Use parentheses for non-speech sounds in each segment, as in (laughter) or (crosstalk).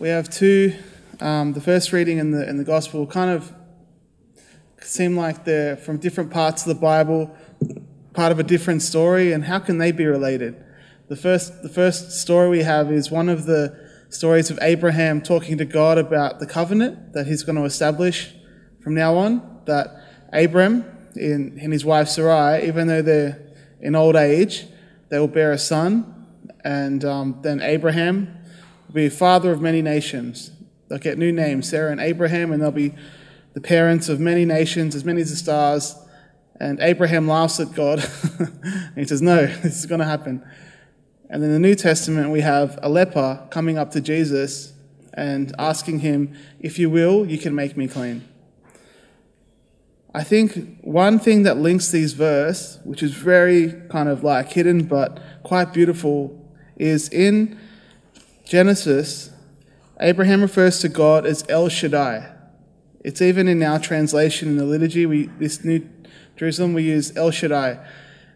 we have two. Um, the first reading in the in the gospel kind of seem like they're from different parts of the Bible, part of a different story, and how can they be related? The first the first story we have is one of the stories of Abraham talking to God about the covenant that he's going to establish from now on. That Abram and, and his wife Sarai, even though they're in old age, they will bear a son, and um, then Abraham will be father of many nations. They'll get new names, Sarah and Abraham, and they'll be the parents of many nations, as many as the stars. And Abraham laughs at God. and (laughs) he says, No, (laughs) this is going to happen. And in the New Testament, we have a leper coming up to Jesus and asking him, If you will, you can make me clean. I think one thing that links these verses, which is very kind of like hidden but quite beautiful, is in Genesis, Abraham refers to God as El Shaddai. It's even in our translation in the liturgy, we, this New Jerusalem, we use El Shaddai.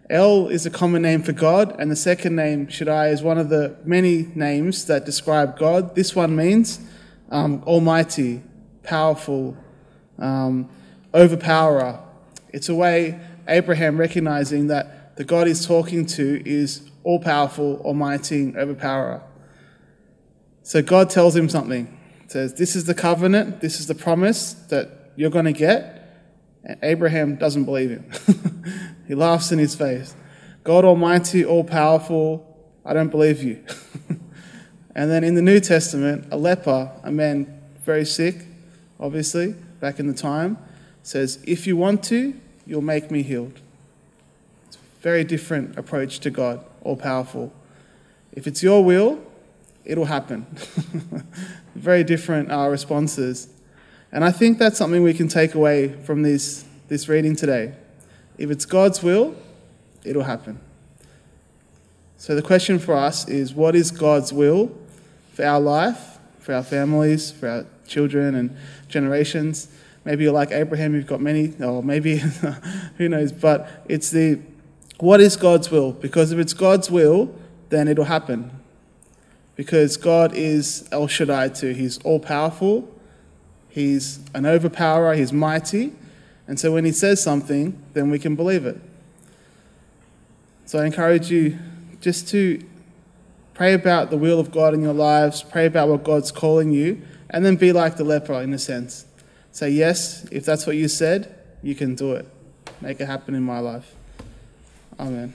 El is a common name for God, and the second name, Shaddai, is one of the many names that describe God. This one means um, Almighty, powerful, um, overpowerer. It's a way Abraham recognizing that the God he's talking to is all powerful, almighty, overpowerer. So God tells him something. says, This is the covenant, this is the promise that you're going to get. And Abraham doesn't believe him. (laughs) he laughs in his face. God Almighty, all powerful, I don't believe you. (laughs) and then in the New Testament, a leper, a man very sick, obviously, back in the time, says, If you want to, you'll make me healed. It's a very different approach to God, all powerful. If it's your will, it'll happen. (laughs) very different uh, responses. And I think that's something we can take away from this, this reading today. If it's God's will, it'll happen. So the question for us is what is God's will for our life, for our families, for our children and generations? Maybe you're like Abraham, you've got many, or maybe, (laughs) who knows, but it's the what is God's will? Because if it's God's will, then it'll happen. Because God is El Shaddai too. He's all powerful, He's an overpowerer, He's mighty. And so when He says something, then we can believe it. So I encourage you just to pray about the will of God in your lives, pray about what God's calling you, and then be like the leper in a sense. Say, yes, if that's what you said, you can do it. Make it happen in my life. Amen.